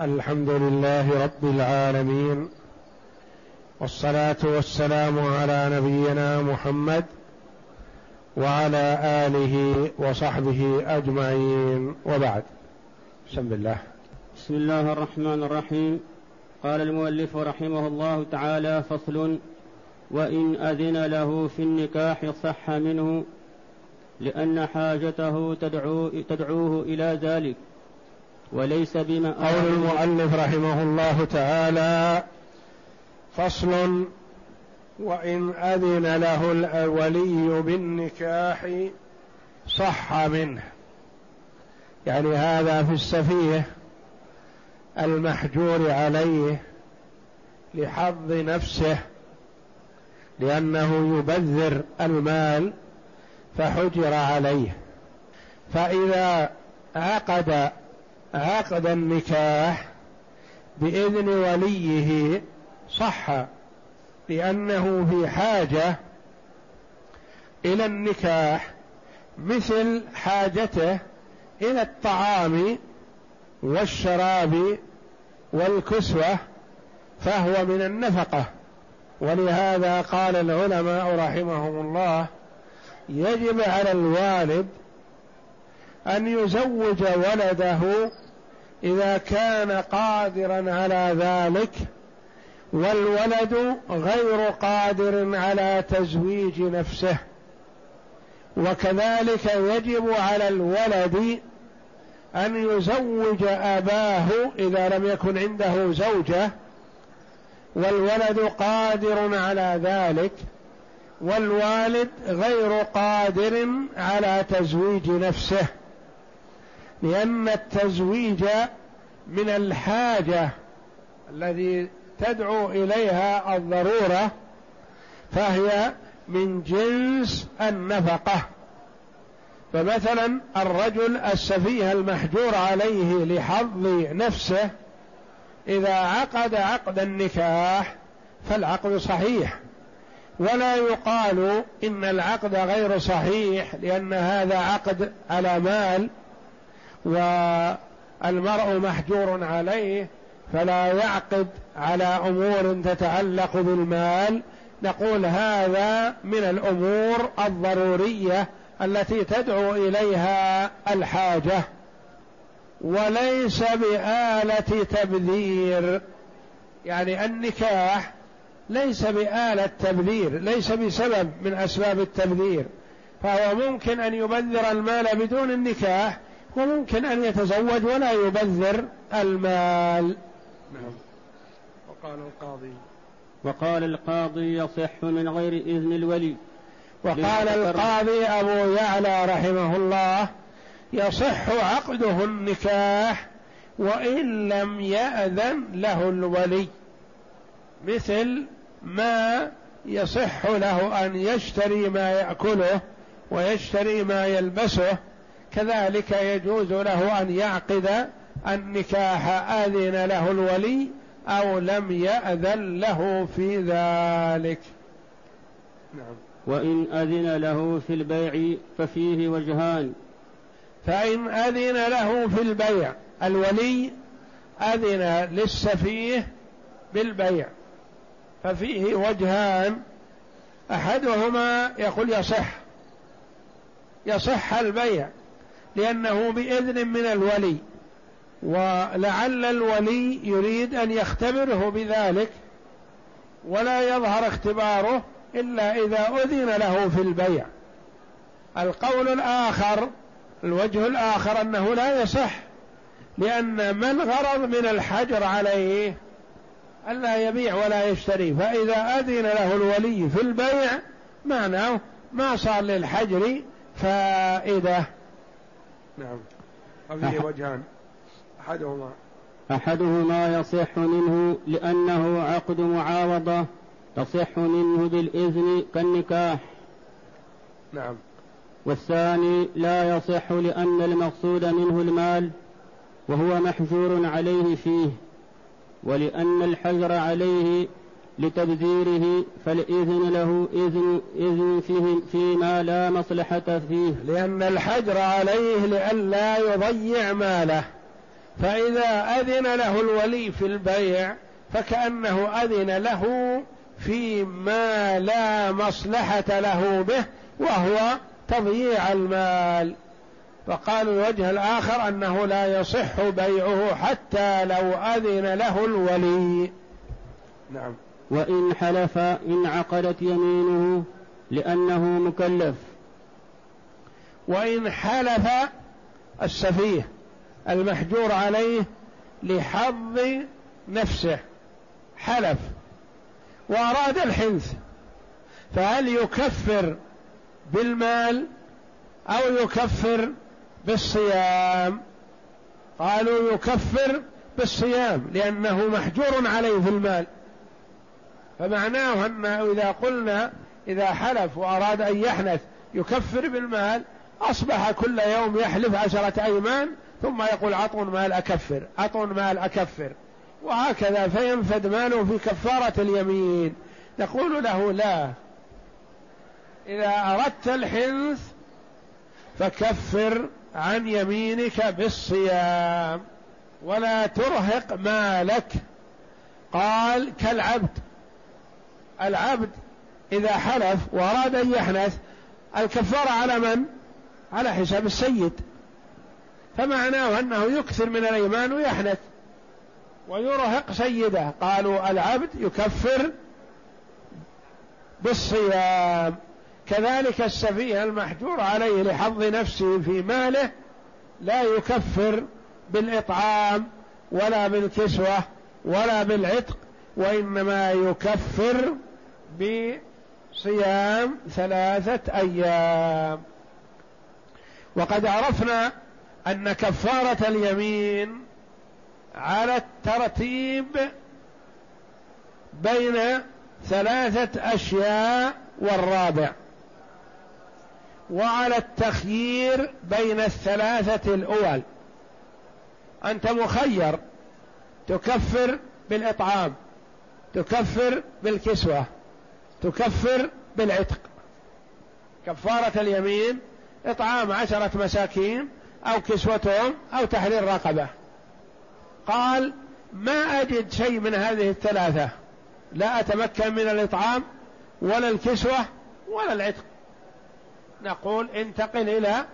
الحمد لله رب العالمين والصلاة والسلام على نبينا محمد وعلى آله وصحبه أجمعين وبعد. بسم الله. بسم الله الرحمن الرحيم. قال المؤلف رحمه الله تعالى فصل وإن أذن له في النكاح صح منه لأن حاجته تدعو تدعوه إلى ذلك. وليس بما قول المؤلف رحمه الله تعالى فصل وإن أذن له الولي بالنكاح صح منه. يعني هذا في السفيه المحجور عليه لحظ نفسه لأنه يبذر المال فحجر عليه. فإذا عقد عقد النكاح بإذن وليه صح لأنه في حاجة إلى النكاح مثل حاجته إلى الطعام والشراب والكسوة فهو من النفقة. ولهذا قال العلماء رحمهم الله يجب على الوالد أن يزوج ولده إذا كان قادرا على ذلك والولد غير قادر على تزويج نفسه. وكذلك يجب على الولد أن يزوج أباه إذا لم يكن عنده زوجة والولد قادر على ذلك والوالد غير قادر على تزويج نفسه. لأن التزويج من الحاجة الذي تدعو إليها الضرورة فهي من جنس النفقة. فمثلا الرجل السفيه المحجور عليه لحظ نفسه إذا عقد عقد النكاح فالعقد صحيح. ولا يقال إن العقد غير صحيح لأن هذا عقد على مال والمرء محجور عليه فلا يعقد على أمور تتعلق بالمال. نقول هذا من الأمور الضرورية التي تدعو إليها الحاجة وليس بآلة تبذير. يعني النكاح ليس بآلة تبذير ليس بسبب من أسباب التبذير فهو ممكن أن يبذر المال بدون النكاح وممكن أن يتزوج ولا يبذر المال. نعم. وقال القاضي. وقال القاضي يصح من غير إذن الولي. وقال القاضي أبو يعلى رحمه الله يصح عقده النكاح وإن لم يأذن له الولي. مثل ما يصح له أن يشتري ما يأكله ويشتري ما يلبسه كذلك يجوز له أن يعقد النكاح أذن له الولي أو لم يأذن له في ذلك. نعم. وإن أذن له في البيع ففيه وجهان. فإن أذن له في البيع الولي أذن للسفيه بالبيع ففيه وجهان. أحدهما يقول يصح يصح البيع لأنه بإذن من الولي. ولعل الولي يريد أن يختبره بذلك ولا يظهر اختباره إلا إذا أذن له في البيع. القول الآخر الوجه الآخر أنه لا يصح لأن ما الغرض من الحجر عليه؟ ألا يبيع ولا يشتري. فإذا أذن له الولي في البيع معناه ما صار للحجر فائدة. نعم. وفيه وجهان. أحدهما. أحدهما يصح منه لأنه عقد معاوضة تصح منه بالإذن كالنكاح. نعم. والثاني لا يصح لأن المقصود منه المال وهو محجور عليه فيه ولأن الحجر عليه لتبذيره فالإذن له إذن إذن فيه فيما لا مصلحة فيه. لأن الحجر عليه لئلا يضيع ماله. فإذا أذن له الولي في البيع فكأنه أذن له فيما لا مصلحة له به وهو تضييع المال. فقالوا الوجه الآخر أنه لا يصح بيعه حتى لو أذن له الولي. نعم. وإن حلف انعقدت يمينه لأنه مكلف. وإن حلف السفيه المحجور عليه لحظ نفسه. حلف. وأراد الحنث. فهل يكفر بالمال أو يكفر بالصيام؟ قالوا يكفر بالصيام لأنه محجور عليه في المال. فمعناه أن إذا قلنا إذا حلف وأراد أن يحنث يكفر بالمال أصبح كل يوم يحلف عشرة أيمان ثم يقول عطون مال أكفر عطون مال أكفر. وهكذا فينفد ماله في كفارة اليمين. نقول له لا. إذا أردت الحنث فكفر عن يمينك بالصيام ولا ترهق مالك. قال كالعبد العبد إذا حلف وأراد أن يحنث الكفارة على من؟ على حساب السيد. فمعناه أنه يكثر من الأيمان ويحنث ويرهق سيده. قالوا العبد يكفر بالصيام. كذلك السفيه المحجور عليه لحظ نفسه في ماله لا يكفر بالإطعام ولا بالكسوة ولا بالعتق وإنما يكفر بصيام ثلاثة أيام. وقد عرفنا أن كفارة اليمين على الترتيب بين ثلاثة أشياء والرابع. وعلى التخيير بين الثلاثة الأول. أنت مخير تكفر بالإطعام تكفر بالكسوة. تكفر بالعتق. كفارة اليمين إطعام عشرة مساكين أو كسوتهم أو تحرير رقبة. قال ما أجد شيء من هذه الثلاثة. لا أتمكن من الإطعام ولا الكسوة ولا العتق. نقول انتقل إلى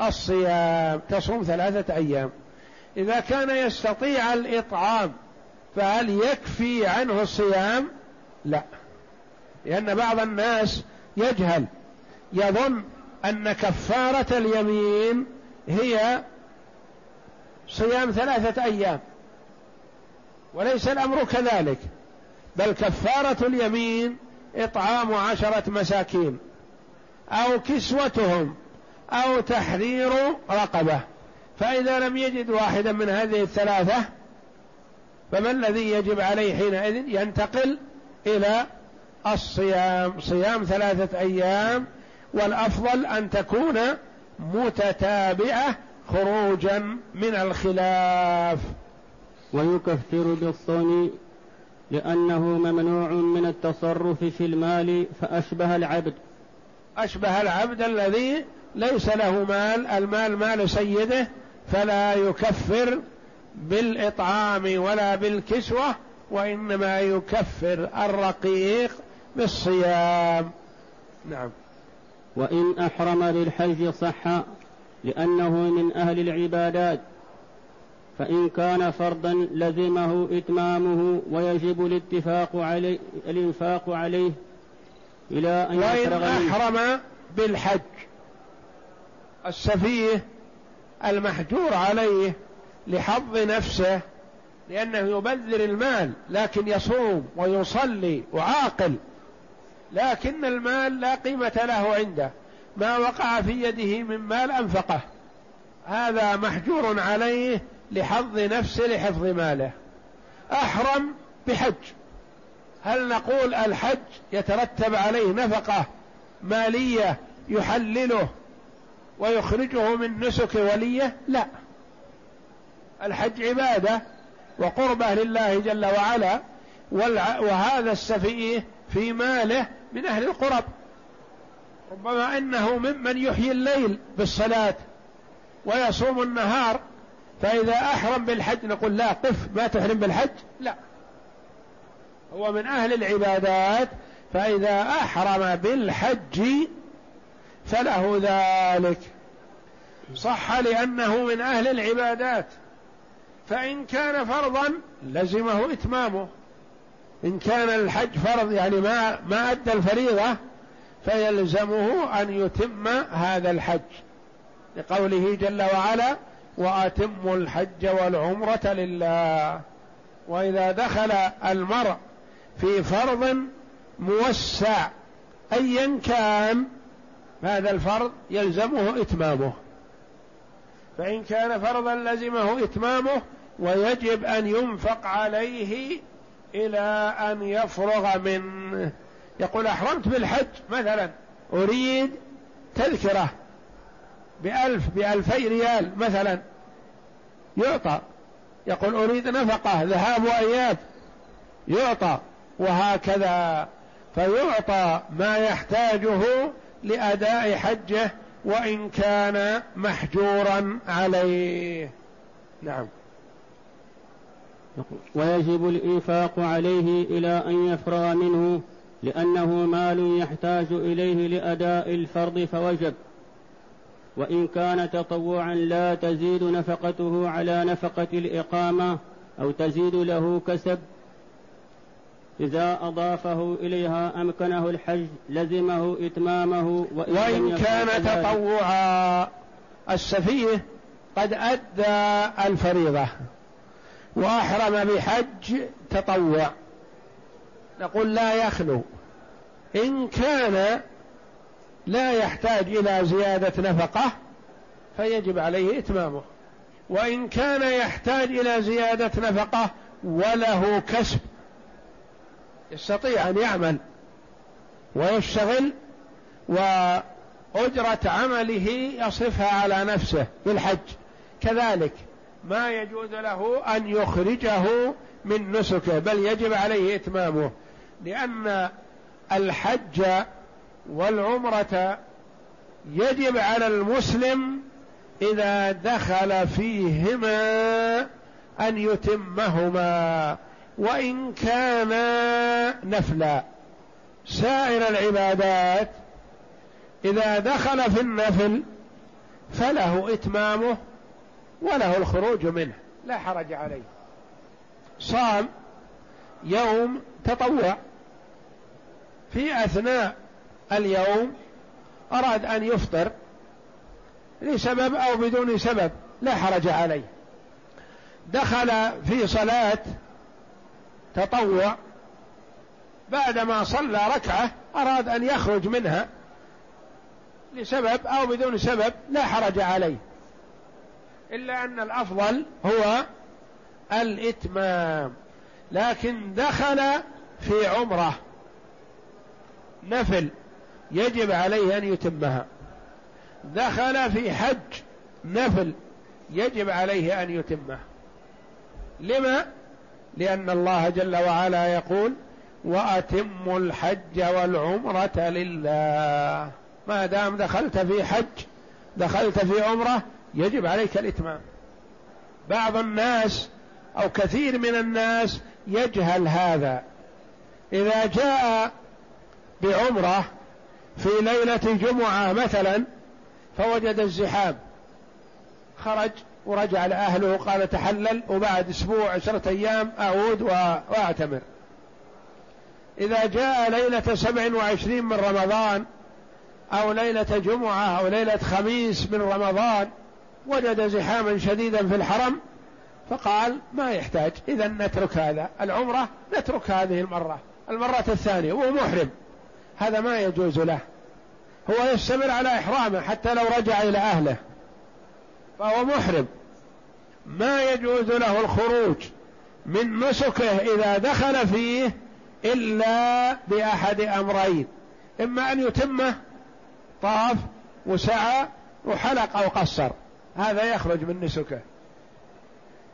الصيام. تصوم ثلاثة أيام. إذا كان يستطيع الإطعام فهل يكفي عنه الصيام؟ لا. لأن بعض الناس يجهل يظن أن كفارة اليمين هي صيام ثلاثة أيام وليس الأمر كذلك بل كفارة اليمين إطعام عشرة مساكين أو كسوتهم أو تحرير رقبة. فإذا لم يجد واحدا من هذه الثلاثة فما الذي يجب عليه حينئذ؟ ينتقل إلى الصيام صيام ثلاثة أيام والأفضل أن تكون متتابعة خروجا من الخلاف. ويكفر بالصوم لأنه ممنوع من التصرف في المال فأشبه العبد. أشبه العبد الذي ليس له مال المال مال سيده فلا يكفر بالإطعام ولا بالكسوة وإنما يكفر الرقيق بالصيام. نعم. وإن أحرم للحج صح لأنه من أهل العبادات. فإن كان فرضا لزمه إتمامه ويجب الاتفاق عليه الإنفاق عليه إلى أن وإن أحرم بالحج السفيه المحجور عليه لحظ نفسه لأنه يبذر المال لكن يصوم ويصلي وعاقل. لكن المال لا قيمة له عنده. ما وقع في يده من مال أنفقه. هذا محجور عليه لحظ نفسه لحفظ ماله. أحرم بحج. هل نقول الحج يترتب عليه نفقة مالية يحلله ويخرجه من نسك وليه؟ لا. الحج عبادة وقربة لله جل وعلا وهذا السفيه في ماله من أهل القرب. ربما إنه ممن يحيي الليل بالصلاة ويصوم النهار فإذا أحرم بالحج نقول لا قف ما تحرم بالحج لا. هو من أهل العبادات فإذا أحرم بالحج فله ذلك. صح لأنه من أهل العبادات فإن كان فرضا لزمه إتمامه. إن كان الحج فرض يعني ما ما أدى الفريضة فيلزمه أن يتم هذا الحج لقوله جل وعلا وأتموا الحج والعمرة لله. وإذا دخل المرء في فرض موسع أيا كان هذا الفرض يلزمه إتمامه. فإن كان فرضا لزمه إتمامه ويجب أن ينفق عليه إلى أن يفرغ منه. يقول أحرمت بالحج مثلا. أريد تذكرة بألف بألفي ريال مثلا. يعطى. يقول أريد نفقة ذهاب وإياب. يعطى. وهكذا. فيعطى ما يحتاجه لأداء حجه وإن كان محجورا عليه. نعم. ويجب الإنفاق عليه إلى أن يفرغ منه لأنه مال يحتاج إليه لأداء الفرض فوجب. وإن كان تطوعا لا تزيد نفقته على نفقة الإقامة أو تزيد له كسب. إذا أضافه إليها أمكنه الحج لزمه إتمامه وإن, وإن كان تطوعا السفيه قد أدى الفريضة. وأحرم بحج تطوع. نقول لا يخلو. إن كان لا يحتاج إلى زيادة نفقة فيجب عليه إتمامه. وإن كان يحتاج إلى زيادة نفقة وله كسب. يستطيع أن يعمل ويشتغل وأجرة عمله يصرفها على نفسه بالحج كذلك ما يجوز له أن يخرجه من نسكه بل يجب عليه إتمامه لأن الحج والعمرة يجب على المسلم إذا دخل فيهما أن يتمهما وإن كانا نفلا. سائر العبادات إذا دخل في النفل فله إتمامه وله الخروج منه. لا حرج عليه. صام يوم تطوع. في أثناء اليوم أراد أن يفطر لسبب أو بدون سبب. لا حرج عليه. دخل في صلاة تطوع. بعدما صلى ركعة أراد أن يخرج منها لسبب أو بدون سبب. لا حرج عليه. إلا أن الأفضل هو الإتمام. لكن دخل في عمرة. نفل يجب عليه أن يتمها. دخل في حج. نفل يجب عليه أن يتمه لما؟ لأن الله جل وعلا يقول وأتموا الحج والعمرة لله. ما دام دخلت في حج دخلت في عمرة يجب عليك الإتمام. بعض الناس أو كثير من الناس يجهل هذا. إذا جاء بعمرة في ليلة جمعة مثلا فوجد الزحام. خرج ورجع لأهله قال تحلل وبعد أسبوع عشرة أيام أعود وأعتمر. إذا جاء ليلة سبع وعشرين من رمضان أو ليلة جمعة أو ليلة خميس من رمضان وجد زحاما شديدا في الحرم فقال ما يحتاج إذا نترك هذا. العمرة نترك هذه المرة المرة الثانية وهو محرم. هذا ما يجوز له. هو يستمر على إحرامه حتى لو رجع إلى أهله. فهو محرم. ما يجوز له الخروج من نسكه إذا دخل فيه إلا بأحد أمرين. إما أن يتمه طاف وسعى وحلق أو قصر. هذا يخرج من نسكه.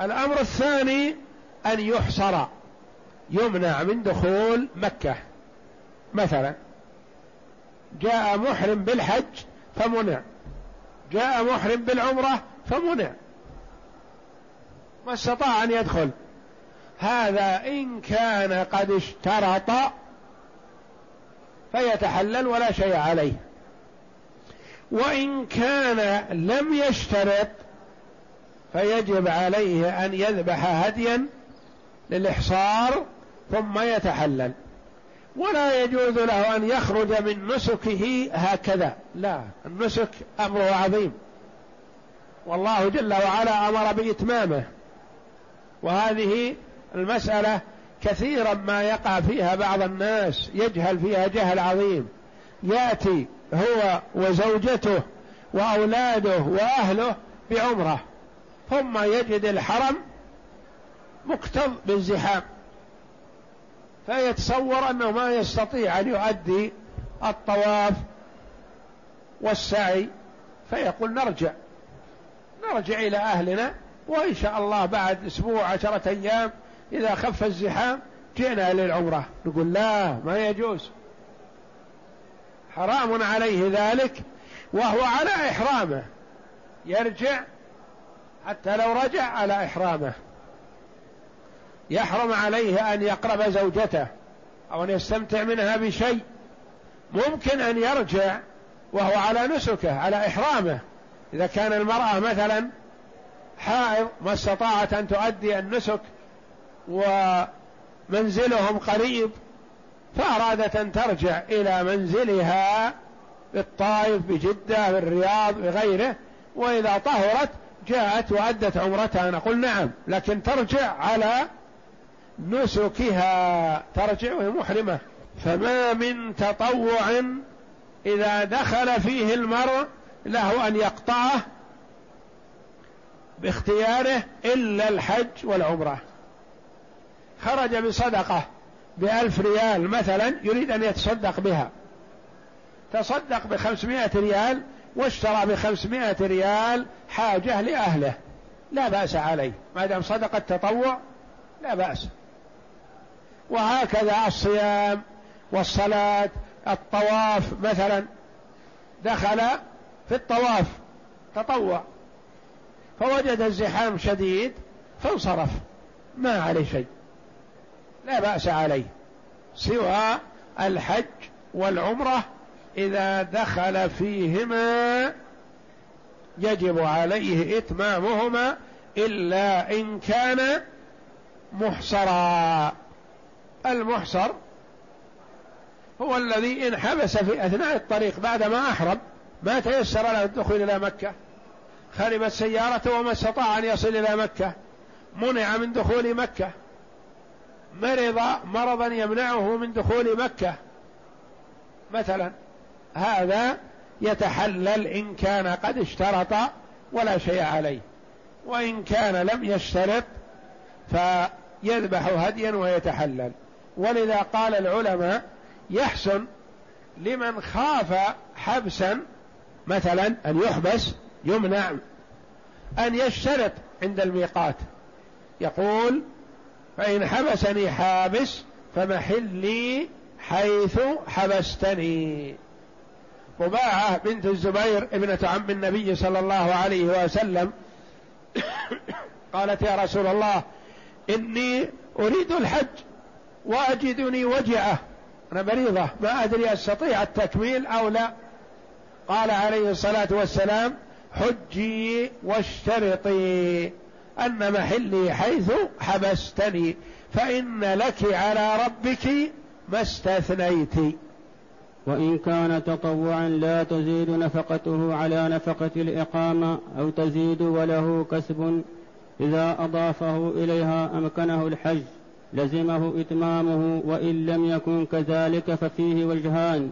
الأمر الثاني أن يحصر يمنع من دخول مكة. مثلا جاء محرم بالحج فمنع. جاء محرم بالعمرة فمنع. ما استطاع أن يدخل. هذا إن كان قد اشترط فيتحلل ولا شيء عليه. وإن كان لم يشترط فيجب عليه أن يذبح هديا للإحصار ثم يتحلل. ولا يجوز له أن يخرج من نسكه هكذا. لا النسك أمره عظيم. والله جل وعلا أمر بإتمامه. وهذه المسألة كثيرا ما يقع فيها بعض الناس يجهل فيها جهل عظيم. يأتي هو وزوجته وأولاده وأهله بعمرة ثم يجد الحرم مكتظ بالزحام فيتصور أنه ما يستطيع أن يؤدي الطواف والسعي فيقول نرجع نرجع إلى أهلنا وإن شاء الله بعد أسبوع عشرة أيام إذا خف الزحام جئنا للعمرة. نقول لا ما يجوز. حرام عليه ذلك وهو على إحرامه. يرجع حتى لو رجع على إحرامه. يحرم عليه أن يقرب زوجته أو أن يستمتع منها بشيء. ممكن أن يرجع وهو على نسكه على إحرامه. إذا كان المرأة مثلا حائض ما استطاعت أن تؤدي النسك ومنزلهم قريب فأرادت أن ترجع إلى منزلها بالطائف بجدة بالرياض بغيره وإذا طهرت جاءت وأدت عمرتها. نقول نعم لكن ترجع على نسكها. ترجع وهي محرمة. فما من تطوع إذا دخل فيه المرء له أن يقطعه باختياره إلا الحج والعمرة. خرج بصدقة. بألف ريال مثلا يريد أن يتصدق بها. تصدق بخمسمائة ريال واشترى بخمسمائة ريال حاجة لأهله. لا بأس عليه. ما دام صدقة تطوع لا بأس. وهكذا الصيام والصلاة الطواف مثلا. دخل في الطواف تطوع. فوجد الزحام شديد فانصرف. ما عليه شيء. لا بأس عليه. سوى الحج والعمرة إذا دخل فيهما يجب عليه إتمامهما إلا إن كان محصرا. المحصر هو الذي إن حبس في أثناء الطريق بعدما أحرم ما تيسر له الدخول إلى مكة. خربت سيارته وما استطاع أن يصل إلى مكة. منع من دخول مكة. مرض مرضا يمنعه من دخول مكة. مثلا هذا يتحلل إن كان قد اشترط ولا شيء عليه وإن كان لم يشترط فيذبح هديا ويتحلل. ولذا قال العلماء يحسن لمن خاف حبسا مثلا أن يحبس يمنع أن يشترط عند الميقات. يقول فإن حبسني حابس فمحلي حيث حبستني. قباعة بنت الزبير ابنة عم النبي صلى الله عليه وسلم. قالت يا رسول الله إني أريد الحج وأجدني وجعة. أنا مريضة ما أدري أستطيع التكميل أو لا. قال عليه الصلاة والسلام حجي واشترطي. أن محلي حيث حبستني فإن لك على ربك ما استثنيت. وإن كان تطوعا لا تزيد نفقته على نفقة الإقامة أو تزيد وله كسب. إذا أضافه إليها أمكنه الحج لزمه إتمامه وإن لم يكن كذلك ففيه وجهان.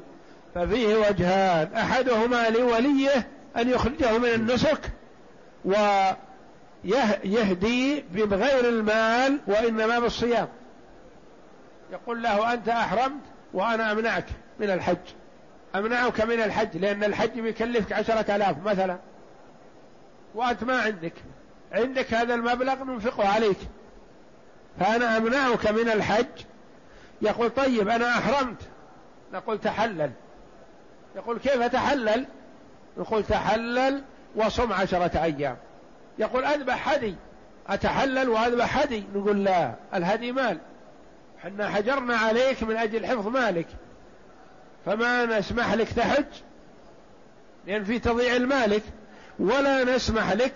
ففيه وجهان. أحدهما لوليه أن يخرجه من النسك ويهدي بغير المال وإنما بالصيام. يقول له أنت أحرمت وأنا أمنعك من الحج. أمنعك من الحج لأن الحج بيكلفك عشرة آلاف مثلا. وأنت ما عندك. عندك هذا المبلغ ننفقه عليك. فأنا أمنعك من الحج. يقول طيب أنا أحرمت. نقول تحلل. يقول كيف تحلل؟ نقول تحلل وصم عشرة أيام. يقول أذبح هدي أتحلل وأذبح هدي نقول لا الهدي مال. حنا حجرنا عليك من أجل حفظ مالك. فما نسمح لك تحج لأن في تضييع المالك. ولا نسمح لك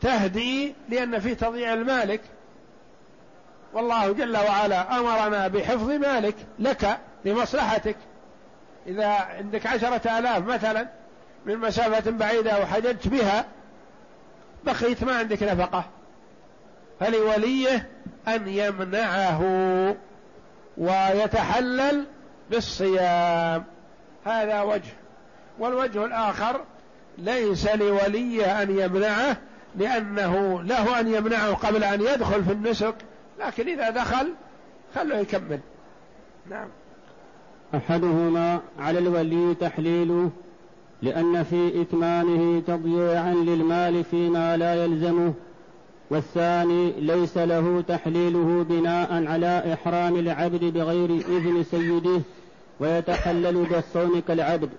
تهدي لأن في تضييع المالك. والله جل وعلا أمرنا بحفظ مالك لك لمصلحتك. إذا عندك عشرة آلاف مثلا من مسافة بعيدة وحججت بها بقيت ما عندك نفقة. فلوليه أن يمنعه ويتحلل بالصيام. هذا وجه. والوجه الآخر ليس لوليه أن يمنعه لأنه له أن يمنعه قبل أن يدخل في النسك لكن إذا دخل خله يكمل. نعم. أحدهما على الولي تحليله لأن في إتمامه تضييعا للمال فيما لا يلزمه والثاني ليس له تحليله بناء على إحرام العبد بغير إذن سيده ويتحلل بالصوم كالعبد.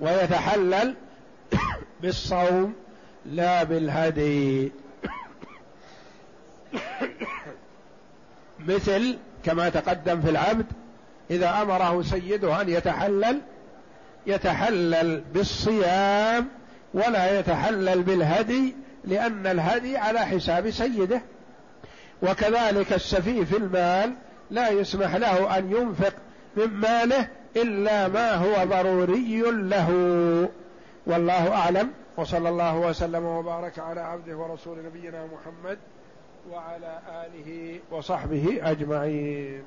ويتحلل بالصوم لا بالهدي. مثل كما تقدم في العبد إذا أمره سيده أن يتحلل يتحلل بالصيام ولا يتحلل بالهدي لأن الهدي على حساب سيده. وكذلك السفيه في المال لا يسمح له أن ينفق من ماله إلا ما هو ضروري له. والله أعلم. وصلى الله وسلم وبارك على عبده ورسول نبينا محمد وعلى آله وصحبه أجمعين.